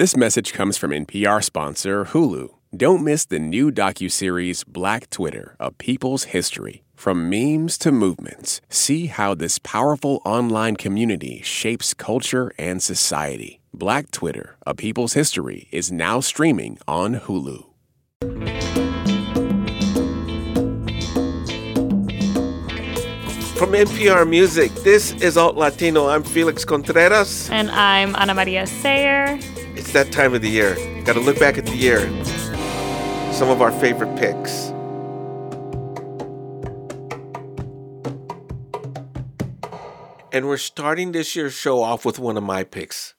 This message comes from NPR sponsor Hulu. Don't miss the new docuseries Black Twitter, A People's History. From memes to movements, see how this powerful online community shapes culture and society. Black Twitter, A People's History is now streaming on Hulu. From NPR Music, this is Alt Latino. I'm Felix Contreras. And I'm Ana Maria Sayre. It's that time of the year. Got to look back at the year. Some of our favorite picks. And we're starting this year's show off with one of my picks.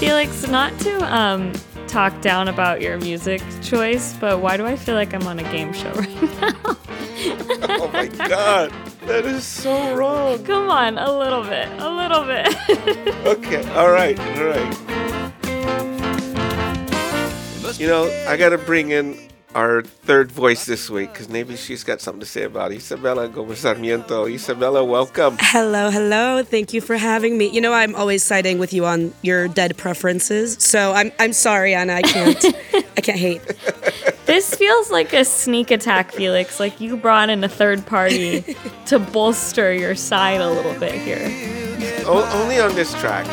Felix, not to um, talk down about your music choice, but why do I feel like I'm on a game show right now? oh my god, that is so wrong. Come on, a little bit, a little bit. okay, all right, all right. You know, I got to bring in our third voice this week because maybe she's got something to say about it. Isabella Gomez Sarmiento. Isabella, welcome. Hello, hello. Thank you for having me. You know, I'm always siding with you on your dead preferences, so I'm I'm sorry, Anna. I can't I can't hate. This feels like a sneak attack, Felix. Like you brought in a third party to bolster your side a little bit here. O- only on this track.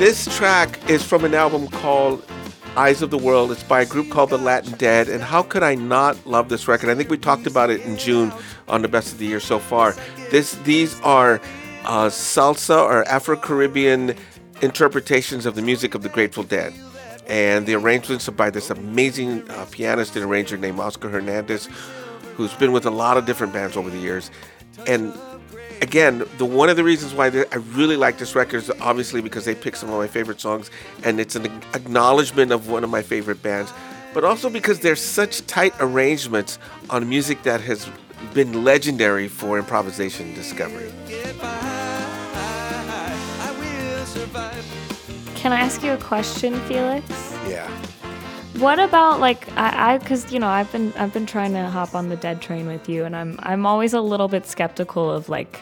This track is from an album called Eyes of the World. It's by a group called The Latin Dead. And how could I not love this record? I think we talked about it in June on the best of the year so far. This, these are uh, salsa or Afro Caribbean interpretations of the music of the Grateful Dead. And the arrangements are by this amazing uh, pianist and arranger named Oscar Hernandez, who's been with a lot of different bands over the years. And again, the one of the reasons why I really like this record is obviously because they pick some of my favorite songs, and it's an acknowledgement of one of my favorite bands, but also because there's such tight arrangements on music that has been legendary for improvisation discovery. Can I ask you a question, Felix? Yeah. What about like I, I cuz you know, I've been I've been trying to hop on the dead train with you and I'm I'm always a little bit skeptical of like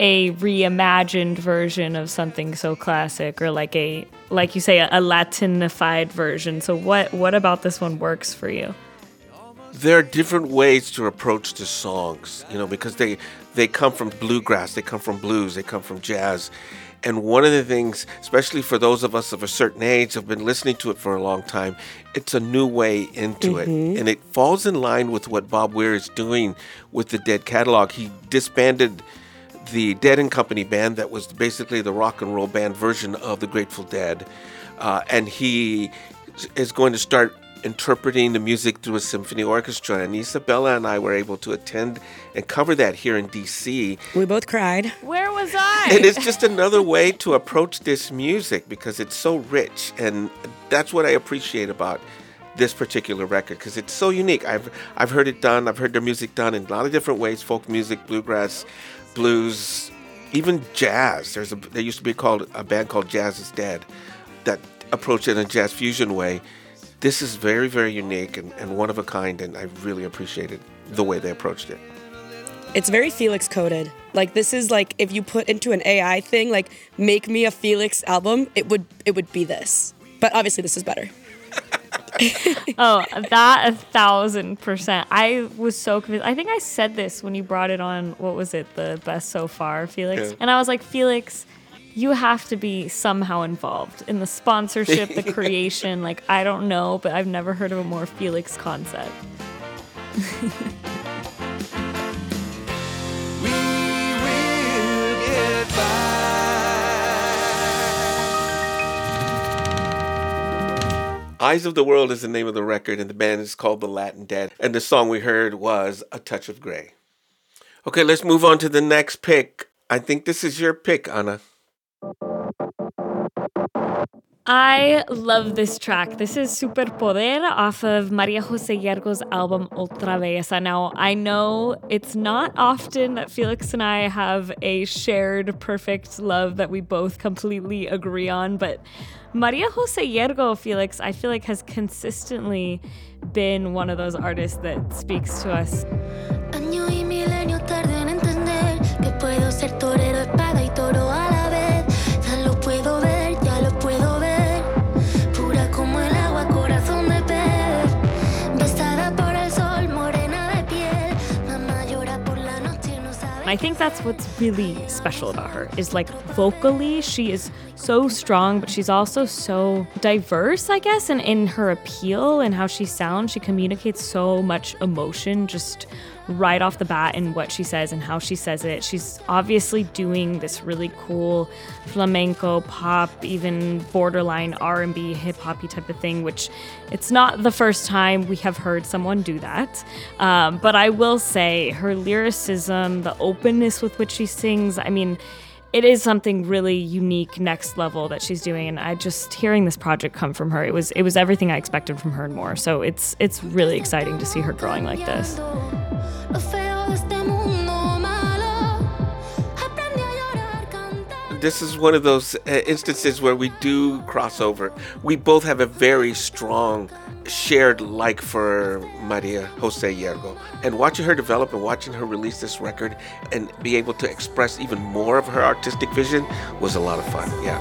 a reimagined version of something so classic or like a like you say a, a latinified version. So what what about this one works for you? there are different ways to approach the songs, you know, because they they come from bluegrass, they come from blues, they come from jazz. And one of the things, especially for those of us of a certain age who've been listening to it for a long time, it's a new way into it. Mm-hmm. And it falls in line with what Bob Weir is doing with the Dead catalog. He disbanded the Dead and Company band that was basically the rock and roll band version of the Grateful Dead. Uh, and he is going to start interpreting the music through a symphony orchestra. And Isabella and I were able to attend and cover that here in DC. We both cried. Where was I? And it's just another way to approach this music because it's so rich. And that's what I appreciate about this particular record because it's so unique. I've I've heard it done. I've heard their music done in a lot of different ways: folk music, bluegrass, blues, even jazz. There's a there used to be called a band called Jazz is Dead that approached it in a jazz fusion way. This is very very unique and, and one of a kind, and I really appreciated the way they approached it. It's very Felix coded. Like this is like if you put into an AI thing, like make me a Felix album, it would it would be this. But obviously this is better. oh, that a thousand percent. I was so convinced. I think I said this when you brought it on. What was it? The best so far, Felix. Yeah. And I was like, Felix, you have to be somehow involved in the sponsorship, the creation. Like I don't know, but I've never heard of a more Felix concept. Eyes of the World is the name of the record, and the band is called The Latin Dead. And the song we heard was A Touch of Grey. Okay, let's move on to the next pick. I think this is your pick, Anna. I love this track. This is Super Poder off of Maria Jose Llergo's album Otra Vez. Now, I know it's not often that Felix and I have a shared perfect love that we both completely agree on, but Maria Jose Yergo, Felix, I feel like has consistently been one of those artists that speaks to us. I think that's what's really special about her is like vocally she is so strong, but she's also so diverse, I guess, and in her appeal and how she sounds, she communicates so much emotion just right off the bat in what she says and how she says it. She's obviously doing this really cool flamenco pop, even borderline R&B hip hoppy type of thing, which it's not the first time we have heard someone do that. Um, but I will say her lyricism, the openness with which she sings, I mean, it is something really unique next level that she's doing and i just hearing this project come from her it was it was everything i expected from her and more so it's it's really exciting to see her growing like this. This is one of those uh, instances where we do cross over. We both have a very strong shared like for Maria Jose Llergo. And watching her develop and watching her release this record and be able to express even more of her artistic vision was a lot of fun. Yeah.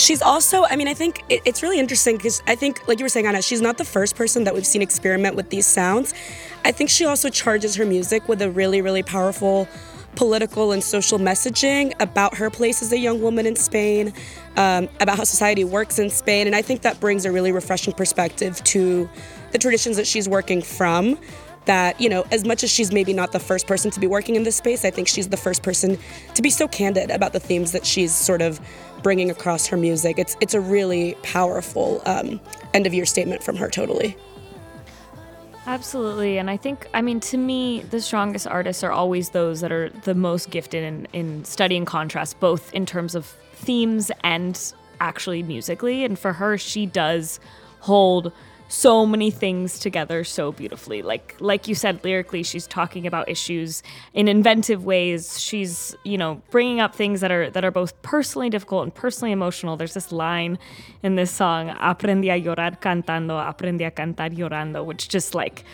She's also, I mean, I think it, it's really interesting because I think, like you were saying, Anna, she's not the first person that we've seen experiment with these sounds. I think she also charges her music with a really, really powerful political and social messaging about her place as a young woman in Spain, um, about how society works in Spain. And I think that brings a really refreshing perspective to the traditions that she's working from. That, you know, as much as she's maybe not the first person to be working in this space, I think she's the first person to be so candid about the themes that she's sort of bringing across her music. It's it's a really powerful um, end of year statement from her. Totally. Absolutely. And I think, I mean, to me, the strongest artists are always those that are the most gifted in, in studying contrast, both in terms of themes and actually musically. And for her, she does hold so many things together so beautifully. Like like you said lyrically, she's talking about issues in inventive ways. She's, you know, bringing up things that are that are both personally difficult and personally emotional. There's this line in this song, aprendí a llorar cantando, aprendí a cantar llorando, which just like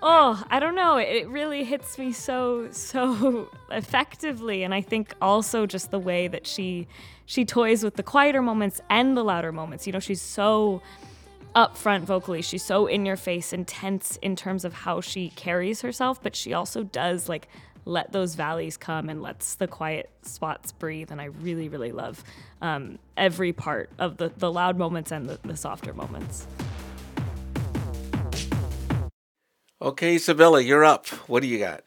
Oh, I don't know. It really hits me so so effectively and I think also just the way that she she toys with the quieter moments and the louder moments. You know, she's so upfront vocally. She's so in your face, intense in terms of how she carries herself, but she also does like let those valleys come and lets the quiet spots breathe. And I really, really love um, every part of the, the loud moments and the, the softer moments. Okay, Isabella, you're up. What do you got?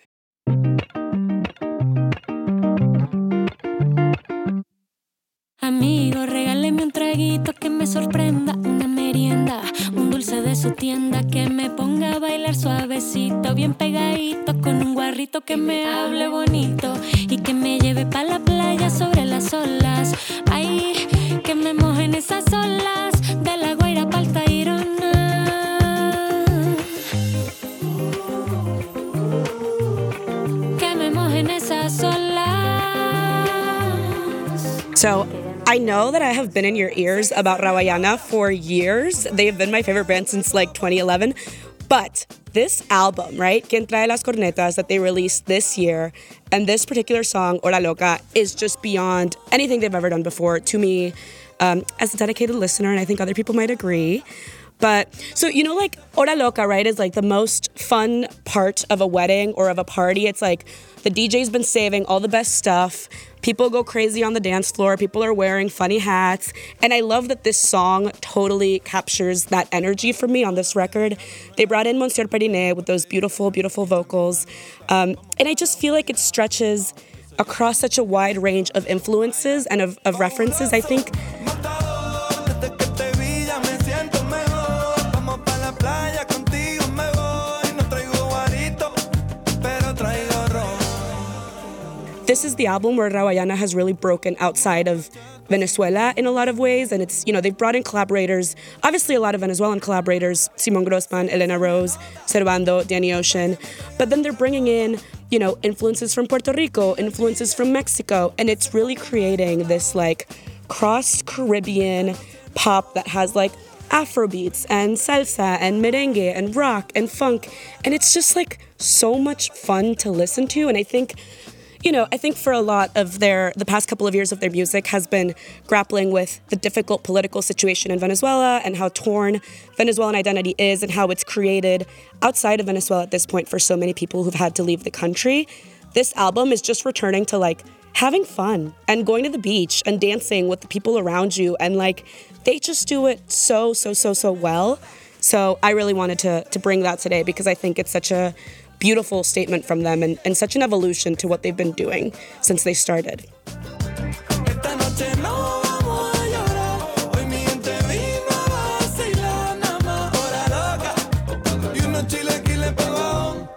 Amigo, regáleme un traguito que me sorprenda, su tienda que me ponga a bailar suavecito, bien pegadito, con un guarrito que me hable bonito y que me lleve pa' la playa sobre las olas. Ay, que me mojen esas olas de la guaira pa'l Tayrona. Que me esas olas. So I know that I have been in your ears about Rawayana for years. They have been my favorite band since like 2011. But this album, right, Quien Trae Las Cornetas, that they released this year, and this particular song, Hora Loca, is just beyond anything they've ever done before to me um, as a dedicated listener, and I think other people might agree. But so you know, like Hora Loca, right, is like the most fun part of a wedding or of a party. It's like the DJ's been saving all the best stuff. People go crazy on the dance floor. People are wearing funny hats. And I love that this song totally captures that energy for me on this record. They brought in Monsieur Periné with those beautiful, beautiful vocals. Um, and I just feel like it stretches across such a wide range of influences and of, of references. I think this is the album where Rawayana has really broken outside of Venezuela in a lot of ways. And it's, you know, they've brought in collaborators, obviously a lot of Venezuelan collaborators, Simon Grossman, Elena Rose, Servando, Danny Ocean. But then they're bringing in, you know, influences from Puerto Rico, influences from Mexico. And it's really creating this like cross Caribbean pop that has like Afrobeats and salsa and merengue and rock and funk. And it's just like so much fun to listen to. And I think you know, I think for a lot of their the past couple of years of their music has been grappling with the difficult political situation in Venezuela and how torn Venezuelan identity is and how it's created outside of Venezuela at this point for so many people who've had to leave the country. This album is just returning to like having fun and going to the beach and dancing with the people around you and like they just do it so so so so well. So I really wanted to to bring that today because I think it's such a beautiful statement from them and, and such an evolution to what they've been doing since they started. Esta noche no vamos a llorar. Hoy mi gente vino a vacilar nada más. Hora loca. Y unos chilequiles pa' abajo.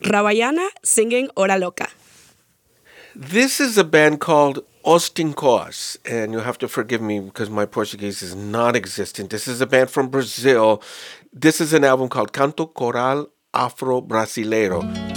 Rawayana singing Hora Loca. This is a band called Os Tincoãs, and you'll have to forgive me because my Portuguese is non existent. This is a band from Brazil. This is an album called Canto Coral Afro Brasileiro.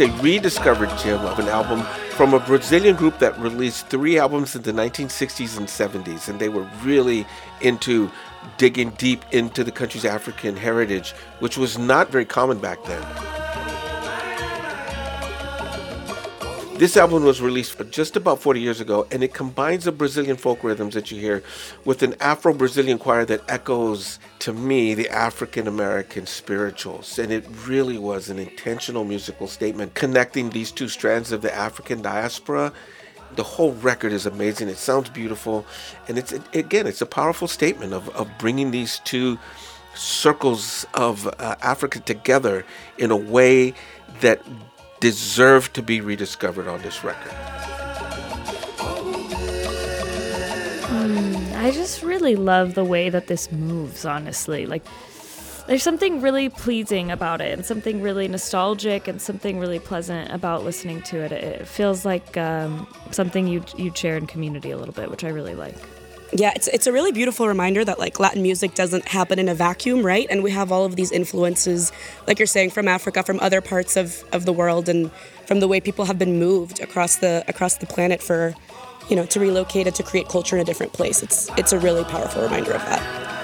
It's a rediscovered gem of an album from a Brazilian group that released three albums in the 1960s and 70s, and they were really into digging deep into the country's African heritage, which was not very common back then. This album was released just about 40 years ago, and it combines the Brazilian folk rhythms that you hear with an Afro Brazilian choir that echoes, to me, the African American spirituals. And it really was an intentional musical statement connecting these two strands of the African diaspora. The whole record is amazing. It sounds beautiful. And it's, again, it's a powerful statement of, of bringing these two circles of uh, Africa together in a way that deserve to be rediscovered on this record. I just really love the way that this moves, honestly. Like, there's something really pleasing about it, and something really nostalgic, and something really pleasant about listening to it. It feels like um, something you you share in community a little bit, which I really like. Yeah, it's it's a really beautiful reminder that like Latin music doesn't happen in a vacuum, right? And we have all of these influences, like you're saying, from Africa, from other parts of, of the world, and from the way people have been moved across the across the planet for, you know, to relocate and to create culture in a different place. It's it's a really powerful reminder of that.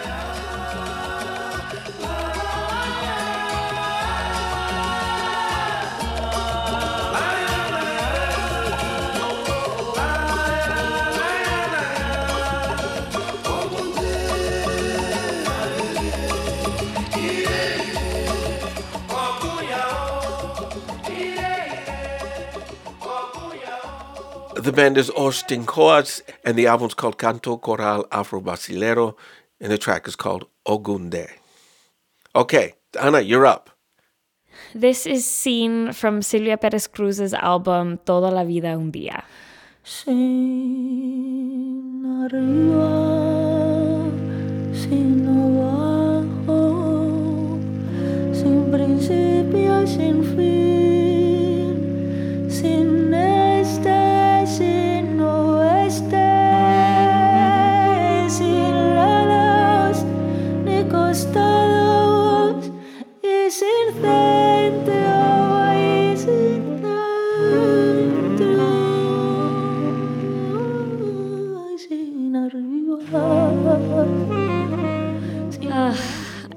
The band is Os Tincoãs, and the album's called Canto Coral Afro Brasileiro, and the track is called Ogunde. Okay, Anna, you're up. This is Sin from Silvia Perez Cruz's album Toda la Vida Un Día. Sin arriba, sin abajo, sin principio, sin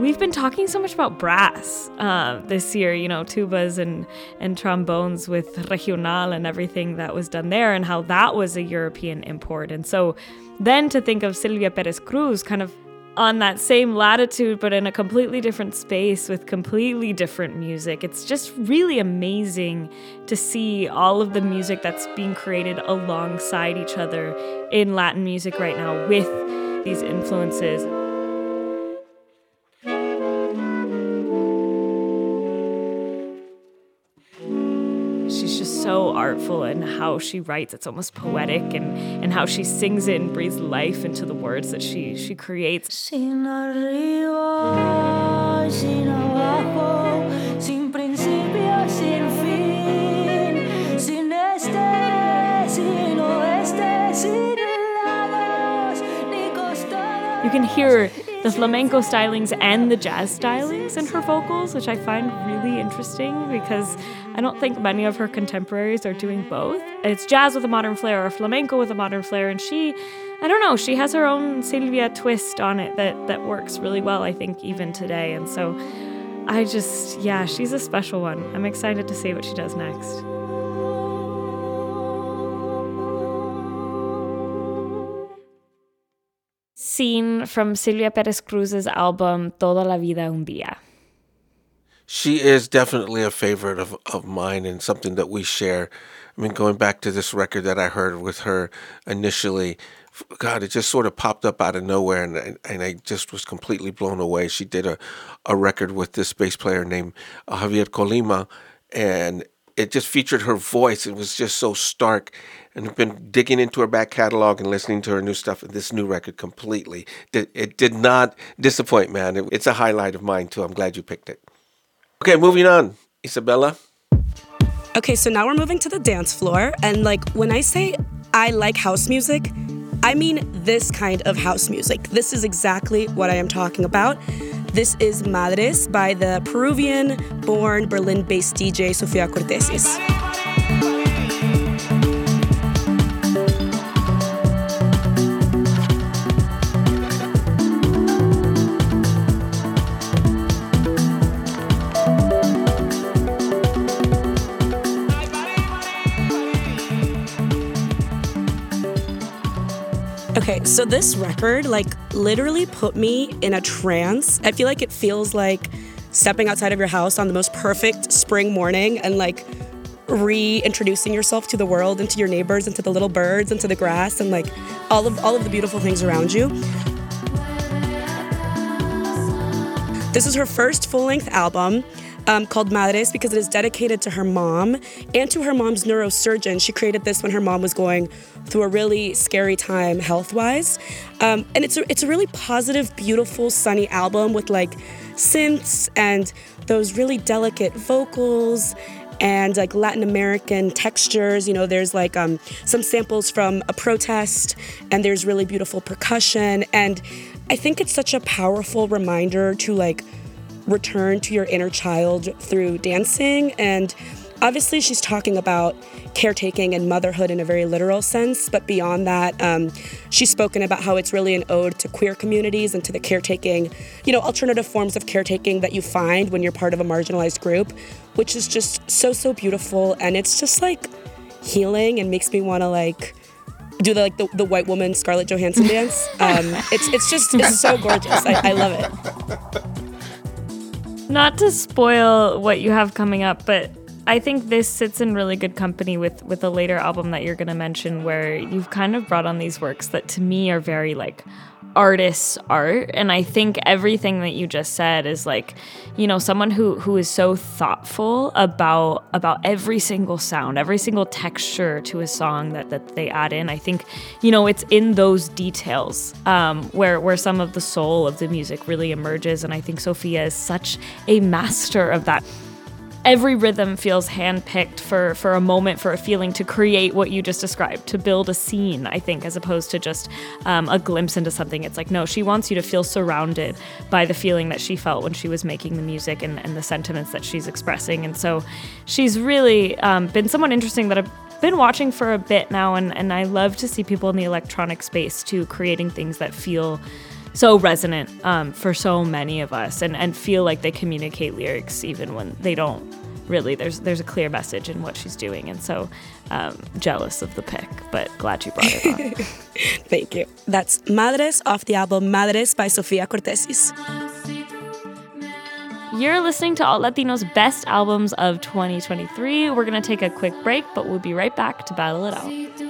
we've been talking so much about brass uh, this year, you know, tubas and, and trombones with regional and everything that was done there, and how that was a European import. And so then to think of Silvia Perez Cruz kind of on that same latitude, but in a completely different space with completely different music. It's just really amazing to see all of the music that's being created alongside each other in Latin music right now with these influences. So artful in how she writes. It's almost poetic and, and how she sings it and breathes life into the words that she she creates. Sin arriba, sin abajo, sin principio, sin fin, sin este, sin oeste, sin lados, ni costados. You can hear the flamenco stylings and the jazz stylings in her vocals, which I find really interesting because I don't think many of her contemporaries are doing both. It's jazz with a modern flair or flamenco with a modern flair, and she, I don't know, she has her own Silvia twist on it that that works really well, I think, even today. And so I just, yeah, she's a special one. I'm excited to see what she does next. Sin from Silvia Perez Cruz's album Toda la Vida Un Día. She is definitely a favorite of, of mine and something that we share. I mean, going back to this record that I heard with her initially, God, it just sort of popped up out of nowhere, and and I just was completely blown away. She did a, a record with this bass player named Javier Colina, and it just featured her voice. It was just so stark, and I've been digging into her back catalog and listening to her new stuff. And this new record completely, it did not disappoint, man. It's a highlight of mine too. I'm glad you picked it. Okay, moving on, Isabella. Okay, so now we're moving to the dance floor. And like when I say I like house music, I mean this kind of house music. This is exactly what I am talking about. This is Madres by the Peruvian born Berlin based DJ Sofia Kourtesis. So this record, like, literally put me in a trance. I feel like it feels like stepping outside of your house on the most perfect spring morning and, like, reintroducing yourself to the world and to your neighbors and to the little birds and to the grass and like all of all of the beautiful things around you. This is her first full-length album um, called Madres because it is dedicated to her mom and to her mom's neurosurgeon. She created this when her mom was going through a really scary time health-wise, um, and it's a, it's a really positive, beautiful, sunny album with like synths and those really delicate vocals and like Latin American textures. You know, there's like um, some samples from a protest, and there's really beautiful percussion. And I think it's such a powerful reminder to like return to your inner child through dancing. And obviously, she's talking about caretaking and motherhood in a very literal sense. But beyond that, um, she's spoken about how it's really an ode to queer communities and to the caretaking, you know, alternative forms of caretaking that you find when you're part of a marginalized group, which is just so, so beautiful. And it's just like healing and makes me want to like do the like the, the white woman Scarlett Johansson dance. Um, it's it's just it's so gorgeous. I, I love it. Not to spoil what you have coming up, but I think this sits in really good company with with a later album that you're going to mention where you've kind of brought on these works that to me are very like artists art. And I think everything that you just said is like you know someone who who is so thoughtful about about every single sound every single texture to a song that that they add in. I think you know it's in those details um, where where some of the soul of the music really emerges. And I think Sofia is such a master of that every rhythm feels handpicked for for a moment for a feeling to create what you just described to build a scene i think as opposed to just um, a glimpse into something. It's like no she wants you to feel surrounded by the feeling that she felt when she was making the music and, and the sentiments that she's expressing. And so she's really um, been someone interesting that i've been watching for a bit now and, and i love to see people in the electronic space too creating things that feel so resonant um, for so many of us, and and feel like they communicate lyrics even when they don't. Really, there's there's a clear message in what she's doing, and so um, jealous of the pick, but glad you brought it on. Thank you. That's Madres off the album Madres by Sofia Kourtesis. You're listening to Alt Latino's best albums of 2023. We're going to take a quick break, but we'll be right back to battle it out.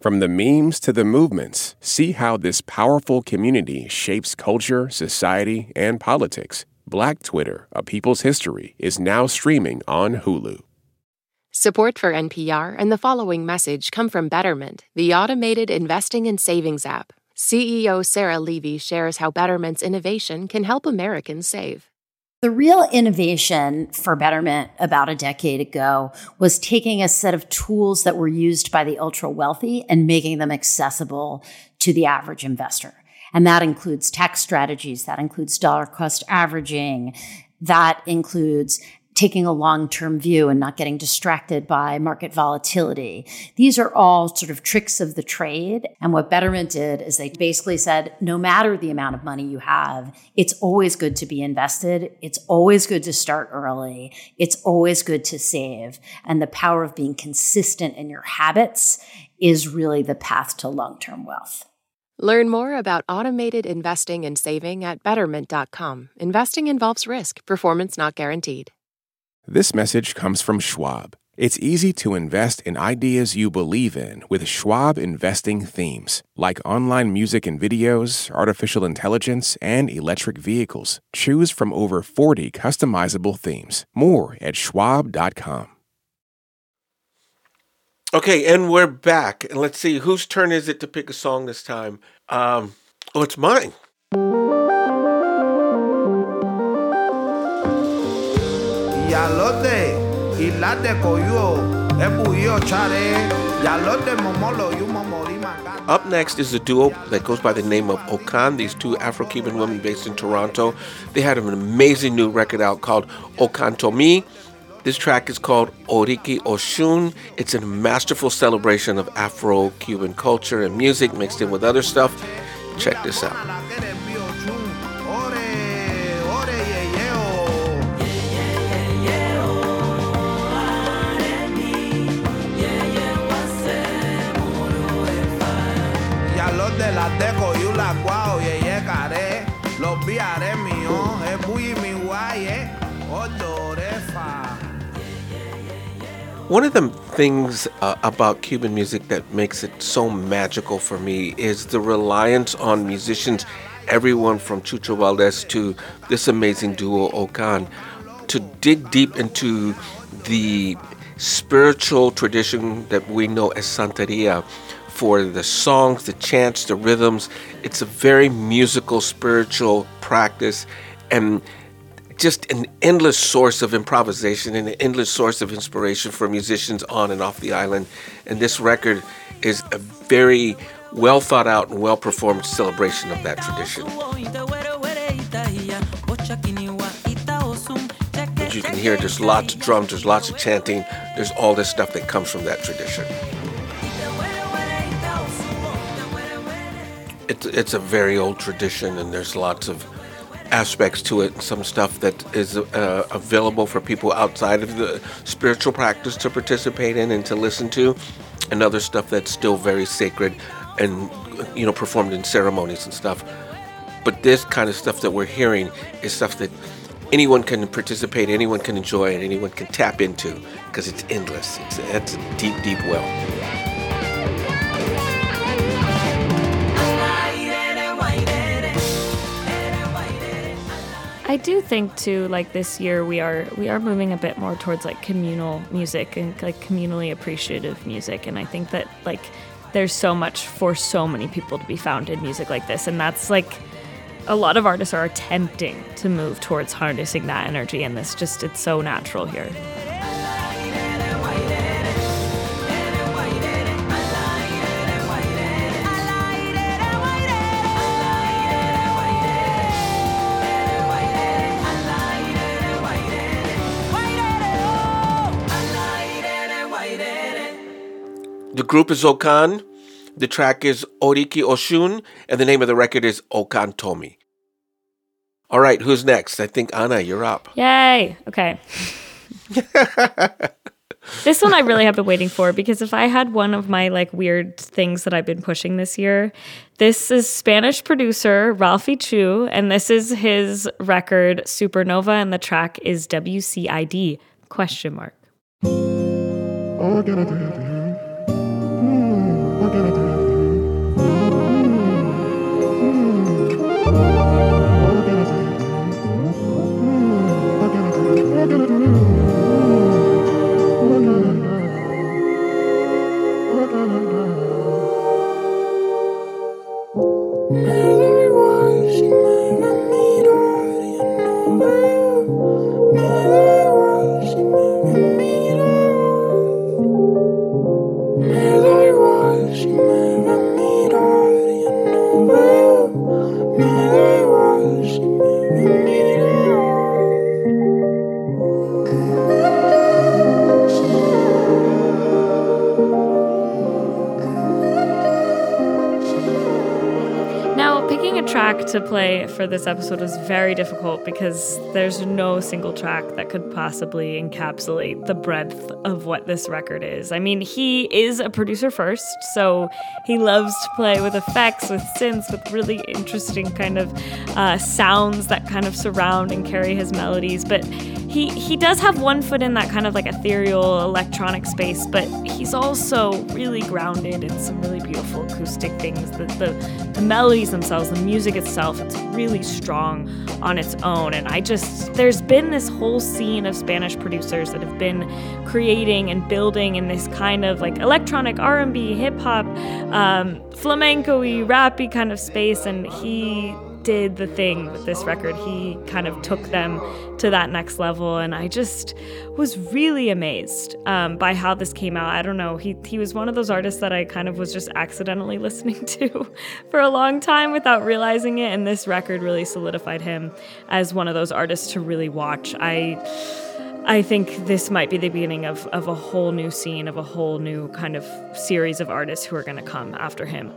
From the memes to the movements, see how this powerful community shapes culture, society, and politics. Black Twitter, A People's History, is now streaming on Hulu. Support for NPR and the following message come from Betterment, the automated investing and savings app. CEO Sarah Levy shares how Betterment's innovation can help Americans save. The real innovation for Betterment about a decade ago was taking a set of tools that were used by the ultra wealthy and making them accessible to the average investor. And that includes tax strategies, that includes dollar cost averaging, that includes taking a long term view and not getting distracted by market volatility. These are all sort of tricks of the trade. And what Betterment did is they basically said no matter the amount of money you have, it's always good to be invested. It's always good to start early. It's always good to save. And the power of being consistent in your habits is really the path to long term wealth. Learn more about automated investing and saving at betterment.com. Investing involves risk, performance not guaranteed. This message comes from Schwab. It's easy to invest in ideas you believe in with Schwab investing themes, like online music and videos, artificial intelligence, and electric vehicles. Choose from over 40 customizable themes. More at schwab.com. Okay, and we're back. And let's see, whose turn is it to pick a song this time? Um, oh, it's mine. Mangana. Up next is a duo that goes by the name of Okan, these two Afro Cuban women based in Toronto. They had an amazing new record out called Okan Tomi. This track is called Oriki Oshun. It's a masterful celebration of Afro Cuban culture and music mixed in with other stuff. Check this out. Mío, mi eh. One of the things uh, about Cuban music that makes it so magical for me is the reliance on musicians, everyone from Chucho Valdés to this amazing duo Okan, to dig deep into the spiritual tradition that we know as Santeria for the songs, the chants, the rhythms. It's a very musical, spiritual practice. And just an endless source of improvisation and an endless source of inspiration for musicians on and off the island. And this record is a very well thought out and well performed celebration of that tradition. As you can hear, there's lots of drums, there's lots of chanting, there's all this stuff that comes from that tradition. It's, it's a very old tradition, and there's lots of aspects to it, some stuff that is uh, available for people outside of the spiritual practice to participate in and to listen to, and other stuff that's still very sacred and you know performed in ceremonies and stuff. But this kind of stuff that we're hearing is stuff that anyone can participate, anyone can enjoy, and anyone can tap into because it's endless. It's, it's a deep, deep well. I do think too, like this year we are we are moving a bit more towards like communal music and like communally appreciative music, and I think that like there's so much for so many people to be found in music like this, and that's like a lot of artists are attempting to move towards harnessing that energy, and this just it's so natural here. Group is Okan. The track is Oriki Oshun, and the name of the record is Okan Tomi. All right, who's next? I think Anna, you're up. Yay! Okay. this one I really have been waiting for because if I had one of my like weird things that I've been pushing this year, this is Spanish producer Ralphie Choo, and this is his record Supernova, and the track is WCID question mark. Now, to play for this episode was very difficult because there's no single track that could possibly encapsulate the breadth of what this record is. I mean, he is a producer first, so he loves to play with effects, with synths, with really interesting kind of uh, sounds that kind of surround and carry his melodies. But he he does have one foot in that kind of like ethereal electronic space, but he's also really grounded in some really beautiful acoustic things. The, the, the melodies themselves, the music itself, it's really strong on its own. And I just there's been this whole scene of Spanish producers that have been creating and building in this kind of like electronic R&B, hip hop, um, flamenco-y, rappy kind of space, and he did the thing with this record. He kind of took them to that next level, and I just was really amazed um, by how this came out. I don't know. He he was one of those artists that I kind of was just accidentally listening to for a long time without realizing it, and this record really solidified him as one of those artists to really watch. I. I think this might be the beginning of, of a whole new scene, of a whole new kind of series of artists who are going to come after him.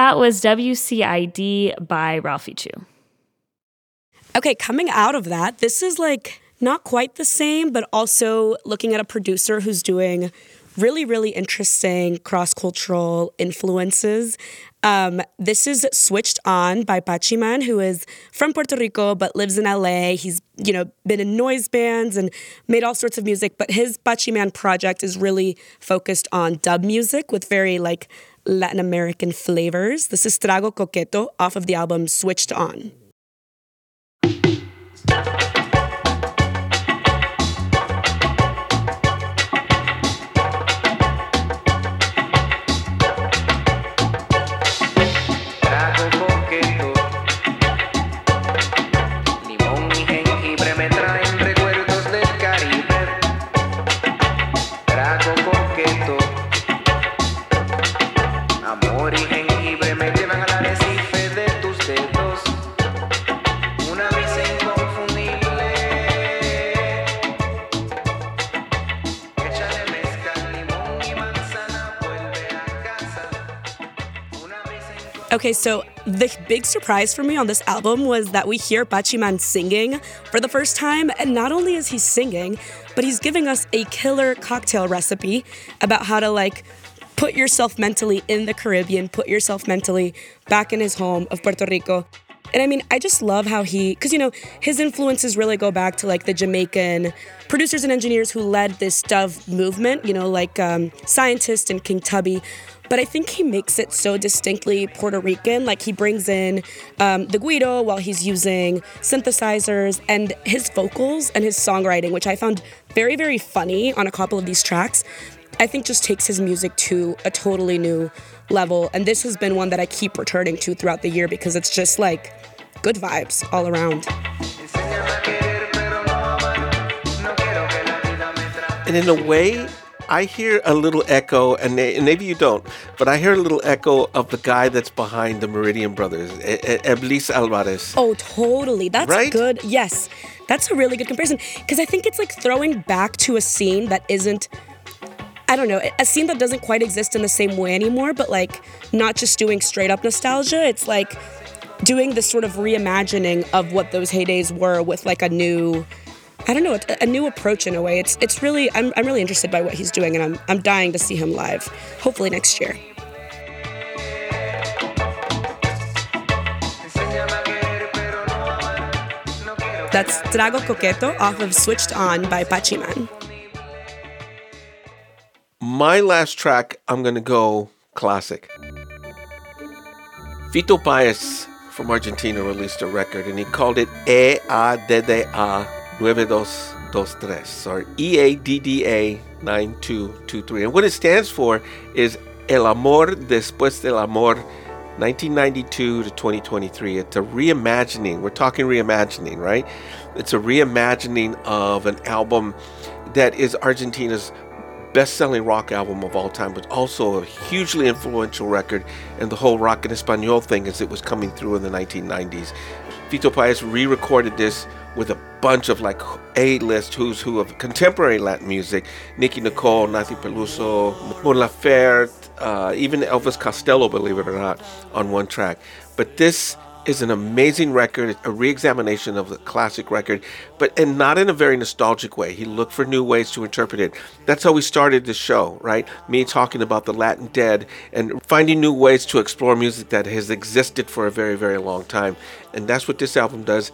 That was WCID by Ralphie Choo. Okay, coming out of that, this is like not quite the same, but also looking at a producer who's doing really, really interesting cross cultural influences. Um, this is Switched On by Pachyman, who is from Puerto Rico but lives in LA. He's, you know, been in noise bands and made all sorts of music, but his Pachyman project is really focused on dub music with very like Latin American flavors. This is Trago Coqueto off of the album Switched On. Okay, so the big surprise for me on this album was that we hear Pachyman singing for the first time. And not only is he singing, but he's giving us a killer cocktail recipe about how to like put yourself mentally in the Caribbean, put yourself mentally back in his home of Puerto Rico. And I mean, I just love how he, because you know, his influences really go back to like the Jamaican producers and engineers who led this dub movement, you know, like um, Scientist and King Tubby. But I think he makes it so distinctly Puerto Rican. Like he brings in um, the güiro while he's using synthesizers and his vocals and his songwriting, which I found very, very funny on a couple of these tracks. I think just takes his music to a totally new level. And this has been one that I keep returning to throughout the year because it's just like good vibes all around. And in a way, I hear a little echo, and may- and maybe you don't, but I hear a little echo of the guy that's behind the Meridian Brothers, Eblis Alvarez. Oh, totally. That's Right? good. Yes. That's a really good comparison because I think it's like throwing back to a scene that isn't I don't know, a scene that doesn't quite exist in the same way anymore, but like not just doing straight up nostalgia, it's like doing this sort of reimagining of what those heydays were with like a new I don't know, a, a new approach in a way. It's it's really I'm I'm really interested by what he's doing and I'm I'm dying to see him live. Hopefully next year. That's Trago Coqueto off of Switched On by Pachyman. My last track, I'm going to go classic. Fito Paez from Argentina released a record and he called it E EADDA 9223 or EADDA 9223. And what it stands for is El Amor Después del Amor 1992 to 2023. It's a reimagining. We're talking reimagining, right? It's a reimagining of an album that is Argentina's best selling rock album of all time, but also a hugely influential record And the whole rock en Espanol thing as it was coming through in the 1990s. Fito Paez re recorded this with a bunch of like A list who's who of contemporary Latin music Nicki Nicole, Nathy Peluso, Mon Laferte, uh, even Elvis Costello, believe it or not, on one track. But this is an amazing record, a re-examination of the classic record, but and not in a very nostalgic way. He looked for new ways to interpret it. That's how we started the show, right? Me talking about the Latin Dead and finding new ways to explore music that has existed for a very, very long time. And that's what this album does.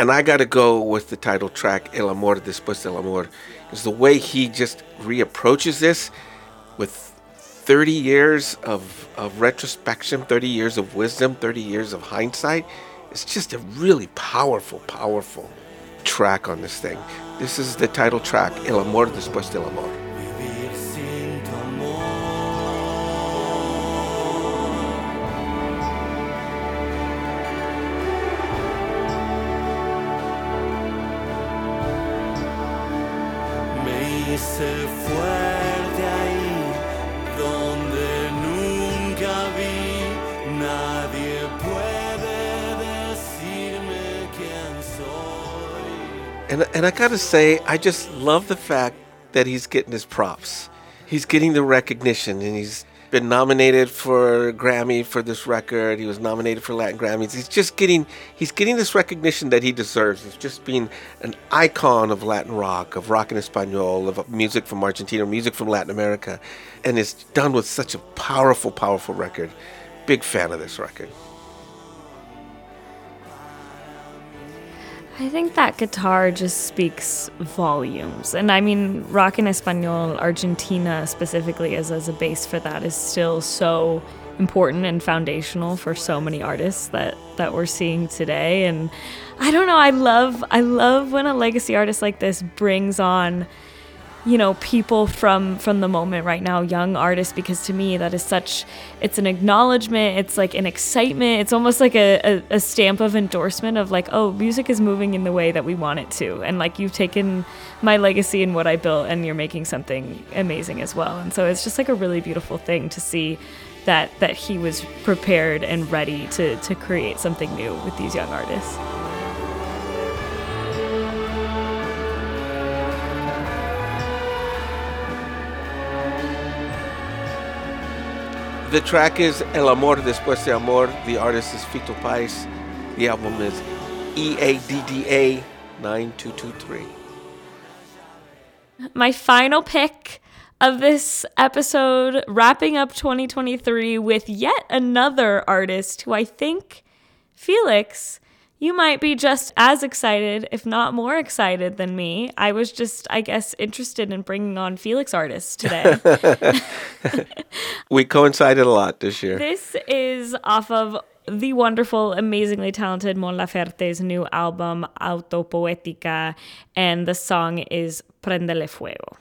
And I got to go with the title track, El Amor Después del Amor, because the way he just reapproaches this with 30 years of, of retrospection, 30 years of wisdom, 30 years of hindsight. It's just a really powerful, powerful track on this thing. This is the title track, El Amor Después del Amor. And, I gotta say, I just love the fact that he's getting his props. He's getting the recognition, and he's been nominated for Grammy for this record. He was nominated for Latin Grammys. He's just getting he's getting this recognition that he deserves. Of just being an icon of Latin rock, of rock en Espanol, of music from Argentina, music from Latin America, and it's done with such a powerful, powerful record. Big fan of this record. I think that guitar just speaks volumes. And I mean, rock en Espanol, Argentina specifically, as, as a base for that, is still so important and foundational for so many artists that, that we're seeing today. And I don't know, I love I love when a legacy artist like this brings on you know people from from the moment right now young artists because to me that is such it's an acknowledgement it's like an excitement it's almost like a, a, a stamp of endorsement of like oh music is moving in the way that we want it to. And like you've taken my legacy and what i built and you're making something amazing as well. And so it's just like a really beautiful thing to see that that he was prepared and ready to to create something new with these young artists The track is El Amor Después de Amor. The artist is Fito Paez. The album is EADDA 9223. my final pick of this episode, wrapping up 2023 with yet another artist who I think, Felix, you might be just as excited, if not more excited than me. I was just, I guess, interested in bringing on Felix artists today. We coincided a lot this year. This is off of the wonderful, amazingly talented Mon Laferte's new album, Autopoiética, and the song is Prendele Fuego.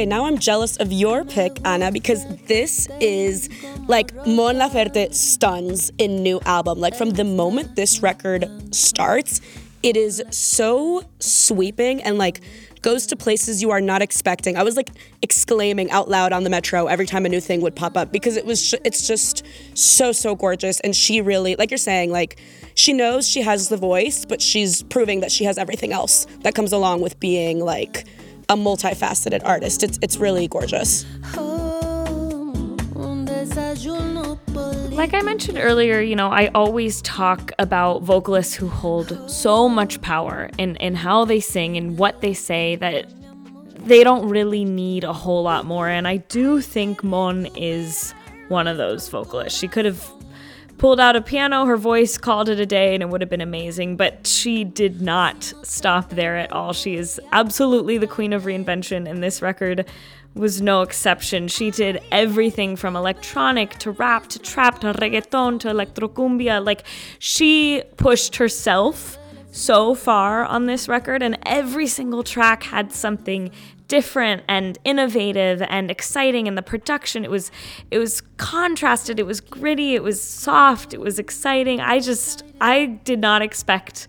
Say, now I'm jealous of your pick, Anna, because this is like Mon Laferte stuns in new album. Like from the moment this record starts, it is so sweeping and like goes to places you are not expecting. I was like exclaiming out loud on the metro every time a new thing would pop up because it was sh- it's just so so gorgeous and she really like you're saying like she knows she has the voice, but she's proving that she has everything else that comes along with being like a multifaceted artist. It's it's really gorgeous. Like I mentioned earlier, you know, I always talk about vocalists who hold so much power in, in how they sing and what they say that they don't really need a whole lot more. And I do think Mon is one of those vocalists. She could have pulled out a piano, her voice called it a day, and it would have been amazing. But she did not stop there at all. She is absolutely the queen of reinvention, and this record was no exception. She did everything from electronic to rap to trap to reggaeton to electrocumbia. Like, she pushed herself so far on this record, and every single track had something different and innovative and exciting and the production it was it was contrasted it was gritty it was soft it was exciting. I just i did not expect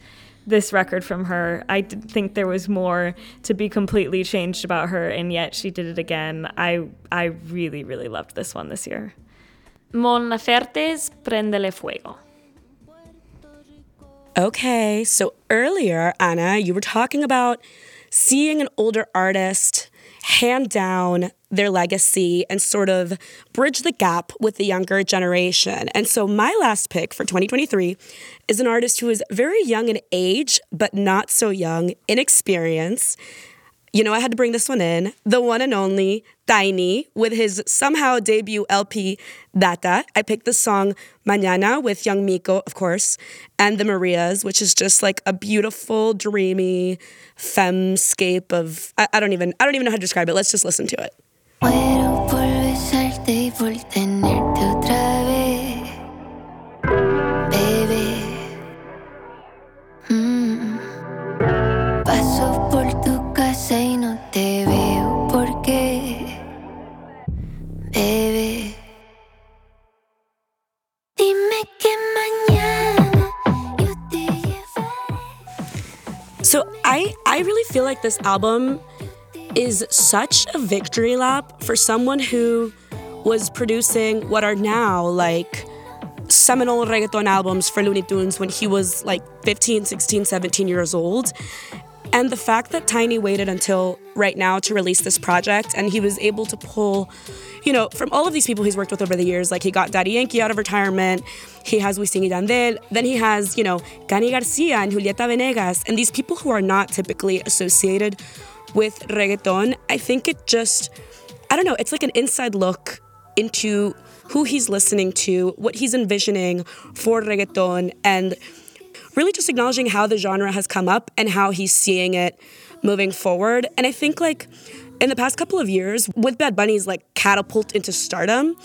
this record from her. I did think there was more to be completely changed about her and yet she did it again. I i really really loved this one this year. Mon laferte's prendele fuego. Okay, so earlier, Anna, you were talking about seeing an older artist hand down their legacy and sort of bridge the gap with the younger generation. And so my last pick for 2023 is an artist who is very young in age, but not so young in experience. You know, I had to bring this one in. The one and only Tainy with his somehow debut LP Data. I picked the song Mañana with Young Miko, of course, and the Marias, which is just like a beautiful, dreamy femscape of I, I don't even I don't even know how to describe it. Let's just listen to it. Feel like this album is such a victory lap for someone who was producing what are now like seminal reggaeton albums for Luny Tunes when he was like 15, 16, 17 years old. And the fact that Tainy waited until right now to release this project and he was able to pull, you know, from all of these people he's worked with over the years, like he got Daddy Yankee out of retirement, he has Wisin y Yandel, then he has, you know, Kany Garcia and Julieta Venegas, and these people who are not typically associated with reggaeton, I think it just, I don't know, it's like an inside look into who he's listening to, what he's envisioning for reggaeton, and really just acknowledging how the genre has come up and how he's seeing it moving forward. And I think like in the past couple of years, with Bad Bunny's like catapult into stardom,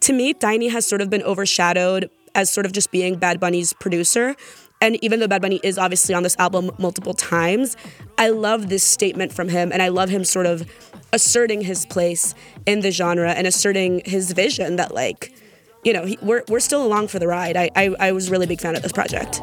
to me, Tainy has sort of been overshadowed as sort of just being Bad Bunny's producer. And even though Bad Bunny is obviously on this album multiple times, I love this statement from him and I love him sort of asserting his place in the genre and asserting his vision that like, you know, he, we're, we're still along for the ride. I, I, I was a really big fan of this project.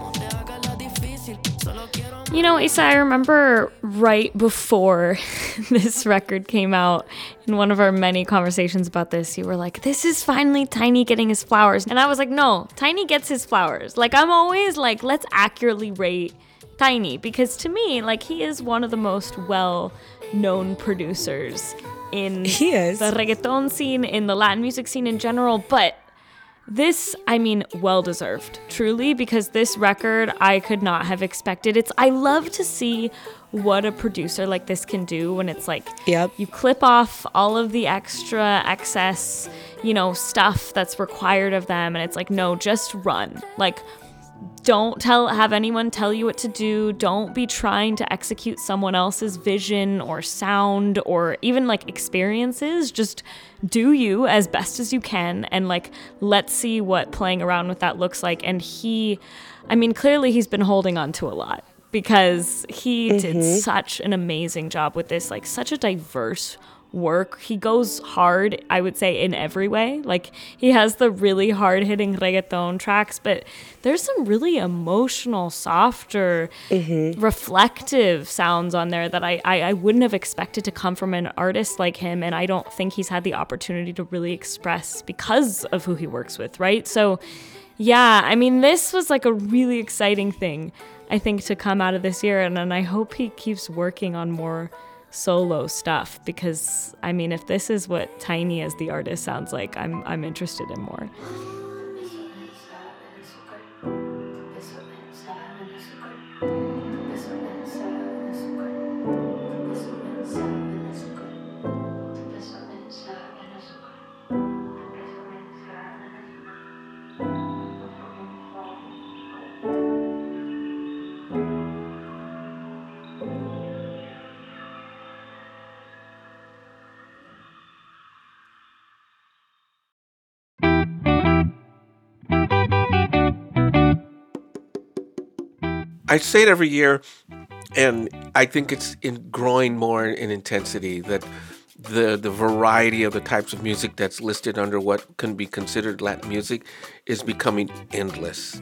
You know, Issa, I remember right before this record came out, in one of our many conversations about this, you were like, this is finally Tainy getting his flowers. And I was like, no, Tainy gets his flowers. Like, I'm always like, let's accurately rate Tainy because to me, like, he is one of the most well known producers in the reggaeton scene, in the Latin music scene in general. But this, I mean, well deserved, truly, because this record I could not have expected. It's I love to see what a producer like this can do when it's like Yep. you clip off all of the extra excess, you know, stuff that's required of them and it's like no, just run. Like don't tell have anyone tell you what to do. Don't be trying to execute someone else's vision or sound or even like experiences. Just do you as best as you can and like let's see what playing around with that looks like. And he i mean clearly he's been holding on to a lot because he did mm-hmm. such an amazing job with this like such a diverse work. He goes hard, I would say, in every way. Like he has the really hard hitting reggaeton tracks, but there's some really emotional, softer, mm-hmm. reflective sounds on there that I, I, I wouldn't have expected to come from an artist like him. And I don't think he's had the opportunity to really express because of who he works with, right? So, yeah, I mean, this was like a really exciting thing, I think, to come out of this year. And, and I hope he keeps working on more solo stuff because, I mean, if this is what Tainy as the artist sounds like, I'm, I'm interested in more. I say it every year, and I think it's in growing more in intensity that the the variety of the types of music that's listed under what can be considered Latin music is becoming endless,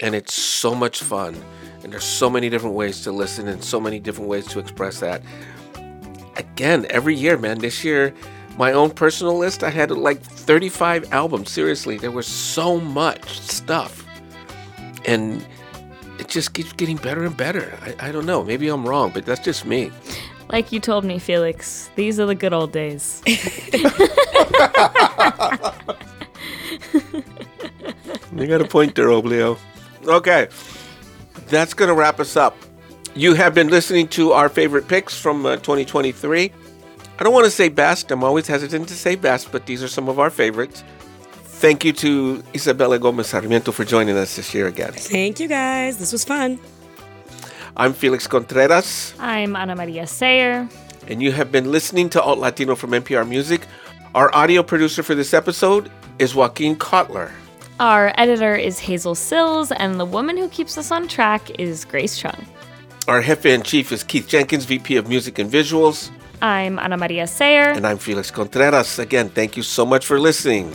and it's so much fun. And there's so many different ways to listen and so many different ways to express that. Again, every year, man. This year, my own personal list, I had like 35 albums. Seriously, there was so much stuff, and it just keeps getting better and better. I, I don't know. Maybe I'm wrong, but that's just me. Like you told me, Felix, these are the good old days. You got a point there, Oblio. Okay, that's going to wrap us up. You have been listening to our favorite picks from uh, 2023. I don't want to say best. I'm always hesitant to say best, but these are some of our favorites. Thank you to Isabella Gomez Sarmiento for joining us this year again. Thank you guys. This was fun. I'm Felix Contreras, I'm Ana Maria Sayre. and you have been listening to Alt Latino from NPR Music. Our audio producer for this episode is Joaquin Kotler. Our editor is Hazel Sills, and the woman who keeps us on track is Grace Chung. Our jefe in chief is Keith Jenkins, VP of Music and Visuals. I'm Ana Maria Sayre. And I'm Felix Contreras. Again, thank you so much for listening.